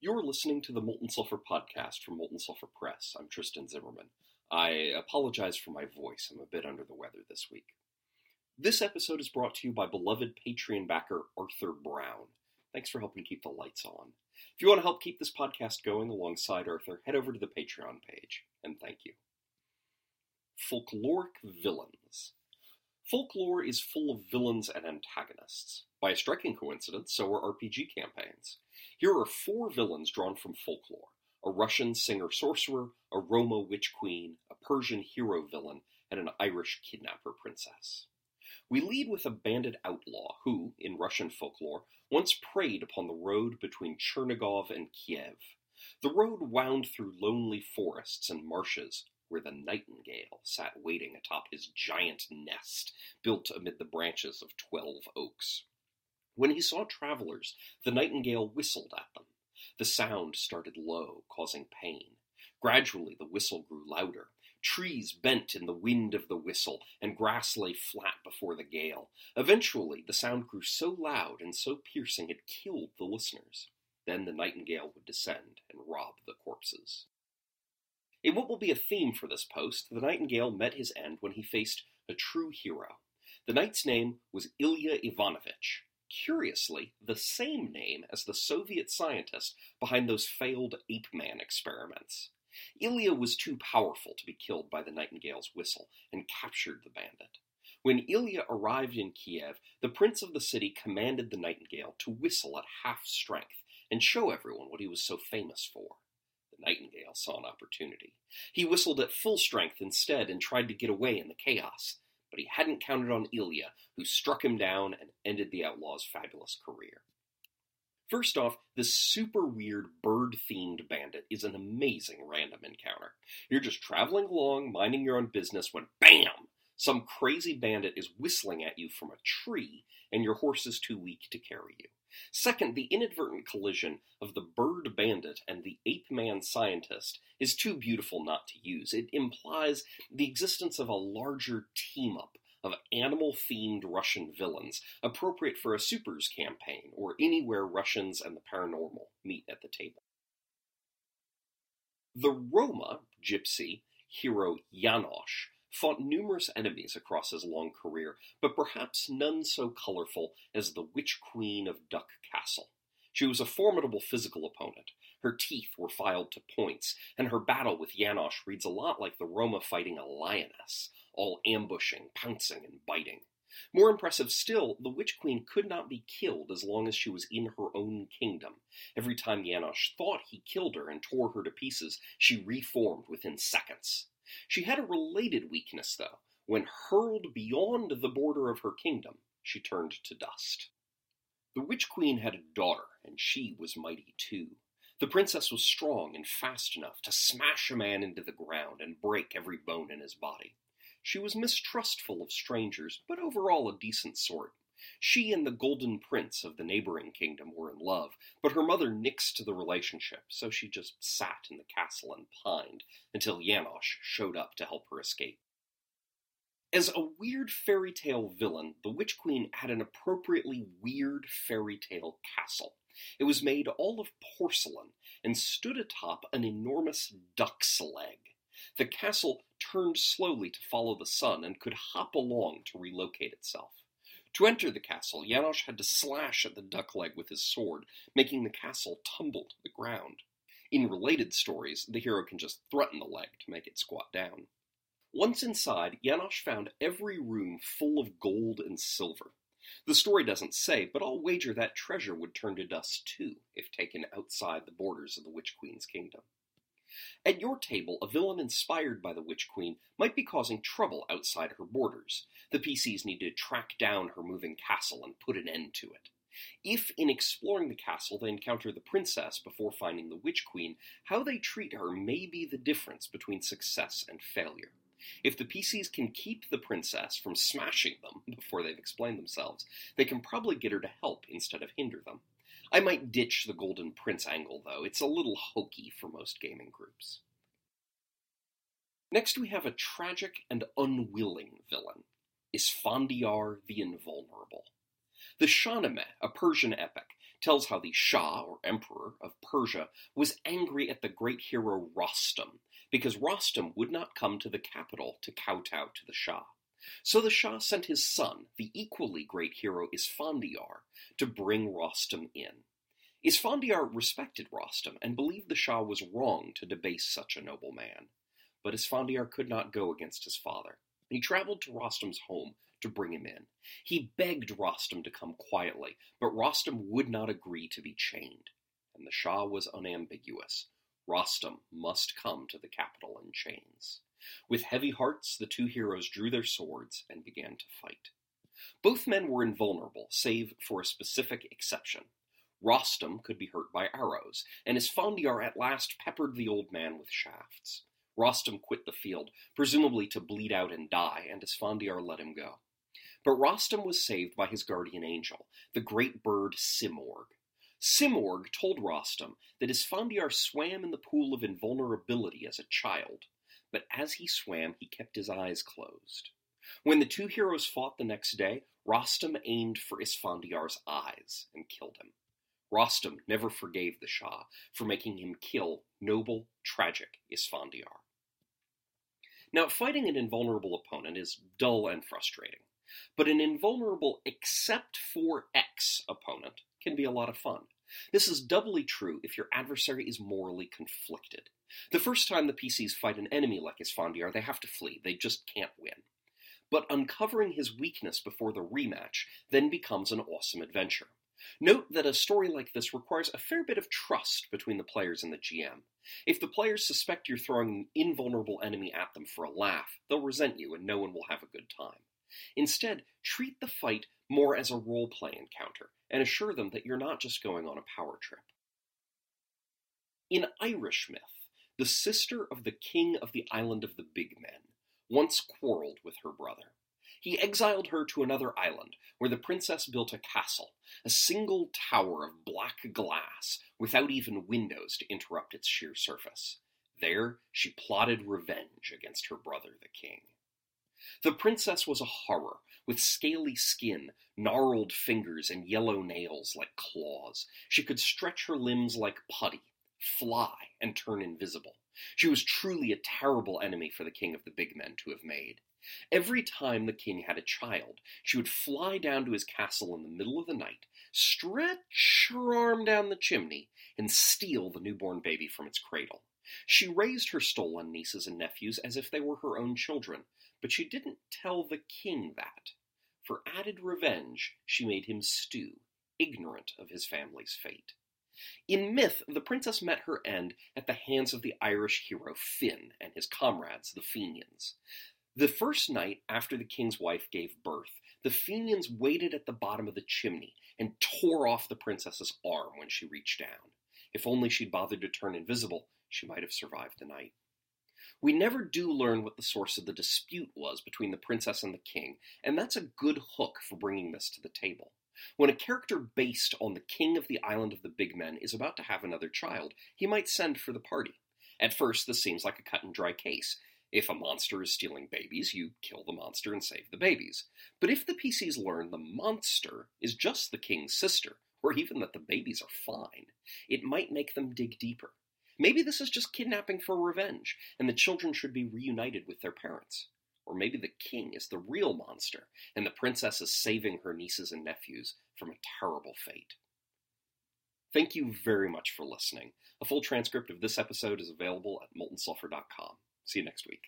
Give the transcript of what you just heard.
You're listening to the Molten Sulfur podcast from Molten Sulfur Press. I'm Tristan Zimmerman. I apologize for my voice. I'm a bit under the weather this week. This episode is brought to you by beloved Patreon backer Arthur Brown. Thanks for helping keep the lights on. If you want to help keep this podcast going alongside Arthur, head over to the Patreon page, and thank you. Folkloric villains. Folklore is full of villains and antagonists. By a striking coincidence, so are RPG campaigns. Here are four villains drawn from folklore a Russian singer sorcerer, a Roma witch queen, a Persian hero villain, and an Irish kidnapper princess. We lead with a bandit outlaw who, in Russian folklore, once preyed upon the road between Chernigov and Kiev. The road wound through lonely forests and marshes where the nightingale sat waiting atop his giant nest built amid the branches of twelve oaks. When he saw travelers, the nightingale whistled at them. The sound started low, causing pain. Gradually, the whistle grew louder. Trees bent in the wind of the whistle, and grass lay flat before the gale. Eventually, the sound grew so loud and so piercing it killed the listeners. Then the nightingale would descend and rob the corpses. In what will be a theme for this post, the nightingale met his end when he faced a true hero. The knight's name was Ilya Ivanovich. Curiously, the same name as the Soviet scientist behind those failed ape man experiments. Ilya was too powerful to be killed by the nightingale's whistle and captured the bandit. When Ilya arrived in Kiev, the prince of the city commanded the nightingale to whistle at half strength and show everyone what he was so famous for. The nightingale saw an opportunity. He whistled at full strength instead and tried to get away in the chaos but he hadn't counted on Ilya, who struck him down and ended the outlaw's fabulous career. First off, this super weird bird themed bandit is an amazing random encounter. You're just traveling along, minding your own business, when BAM! Some crazy bandit is whistling at you from a tree, and your horse is too weak to carry you. Second, the inadvertent collision of the bird bandit and the ape man scientist is too beautiful not to use. It implies the existence of a larger team up of animal themed Russian villains, appropriate for a supers campaign or anywhere Russians and the paranormal meet at the table. The Roma gypsy hero Janosch fought numerous enemies across his long career, but perhaps none so colorful as the Witch Queen of Duck Castle. She was a formidable physical opponent. Her teeth were filed to points, and her battle with Janosch reads a lot like the Roma fighting a lioness, all ambushing, pouncing, and biting. More impressive still, the Witch Queen could not be killed as long as she was in her own kingdom. Every time Janosch thought he killed her and tore her to pieces, she reformed within seconds. She had a related weakness, though. When hurled beyond the border of her kingdom, she turned to dust. The Witch Queen had a daughter, and she was mighty too. The princess was strong and fast enough to smash a man into the ground and break every bone in his body. She was mistrustful of strangers, but overall a decent sort. She and the Golden Prince of the neighboring kingdom were in love, but her mother nixed the relationship, so she just sat in the castle and pined until Janosch showed up to help her escape. As a weird fairy tale villain, the Witch Queen had an appropriately weird fairy tale castle. It was made all of porcelain and stood atop an enormous duck's leg. The castle turned slowly to follow the sun and could hop along to relocate itself. To enter the castle, Janosch had to slash at the duck leg with his sword, making the castle tumble to the ground. In related stories, the hero can just threaten the leg to make it squat down. Once inside, Janosch found every room full of gold and silver. The story doesn't say, but I'll wager that treasure would turn to dust too if taken outside the borders of the Witch Queen's kingdom. At your table, a villain inspired by the Witch Queen might be causing trouble outside her borders. The PCs need to track down her moving castle and put an end to it. If, in exploring the castle, they encounter the princess before finding the Witch Queen, how they treat her may be the difference between success and failure. If the PCs can keep the princess from smashing them before they've explained themselves, they can probably get her to help instead of hinder them. I might ditch the Golden Prince angle, though. It's a little hokey for most gaming groups. Next, we have a tragic and unwilling villain Isfandiar the Invulnerable. The Shahnameh, a Persian epic, tells how the Shah, or Emperor, of Persia was angry at the great hero Rostam because Rostam would not come to the capital to kowtow to the Shah. So the Shah sent his son, the equally great hero Isfandiar, to bring Rostam in. Isfandiar respected Rostam and believed the Shah was wrong to debase such a noble man. But Isfandiar could not go against his father. He traveled to Rostam's home to bring him in. He begged Rostam to come quietly, but Rostam would not agree to be chained. And the Shah was unambiguous. Rostam must come to the capital in chains. With heavy hearts, the two heroes drew their swords and began to fight. Both men were invulnerable, save for a specific exception. Rostam could be hurt by arrows, and Isfandiar at last peppered the old man with shafts. Rostam quit the field, presumably to bleed out and die, and Isfandiar let him go. But Rostam was saved by his guardian angel, the great bird Simorg. Simorg told Rostam that Isfandiar swam in the pool of invulnerability as a child, but as he swam he kept his eyes closed. When the two heroes fought the next day, Rostam aimed for Isfandiar's eyes and killed him. Rostam never forgave the Shah for making him kill noble, tragic Isfandiar. Now, fighting an invulnerable opponent is dull and frustrating, but an invulnerable except for X opponent can be a lot of fun. This is doubly true if your adversary is morally conflicted. The first time the PCs fight an enemy like Isfandiar, they have to flee, they just can't win. But uncovering his weakness before the rematch then becomes an awesome adventure. Note that a story like this requires a fair bit of trust between the players and the GM. If the players suspect you're throwing an invulnerable enemy at them for a laugh, they'll resent you and no one will have a good time. Instead, treat the fight more as a role play encounter and assure them that you're not just going on a power trip. In Irish myth, the sister of the king of the island of the big men once quarreled with her brother. He exiled her to another island, where the princess built a castle, a single tower of black glass, without even windows to interrupt its sheer surface. There she plotted revenge against her brother the king. The princess was a horror, with scaly skin, gnarled fingers, and yellow nails like claws. She could stretch her limbs like putty, fly, and turn invisible. She was truly a terrible enemy for the king of the big men to have made. Every time the king had a child, she would fly down to his castle in the middle of the night, stretch her arm down the chimney, and steal the newborn baby from its cradle. She raised her stolen nieces and nephews as if they were her own children, but she didn't tell the king that. For added revenge, she made him stew, ignorant of his family's fate. In myth, the princess met her end at the hands of the Irish hero Finn and his comrades, the Fenians. The first night after the king's wife gave birth, the Fenians waited at the bottom of the chimney and tore off the princess's arm when she reached down. If only she'd bothered to turn invisible, she might have survived the night. We never do learn what the source of the dispute was between the princess and the king, and that's a good hook for bringing this to the table. When a character based on the king of the island of the big men is about to have another child, he might send for the party. At first, this seems like a cut and dry case. If a monster is stealing babies, you kill the monster and save the babies. But if the PCs learn the monster is just the king's sister, or even that the babies are fine, it might make them dig deeper. Maybe this is just kidnapping for revenge, and the children should be reunited with their parents. Or maybe the king is the real monster, and the princess is saving her nieces and nephews from a terrible fate. Thank you very much for listening. A full transcript of this episode is available at moltensulfur.com. See you next week.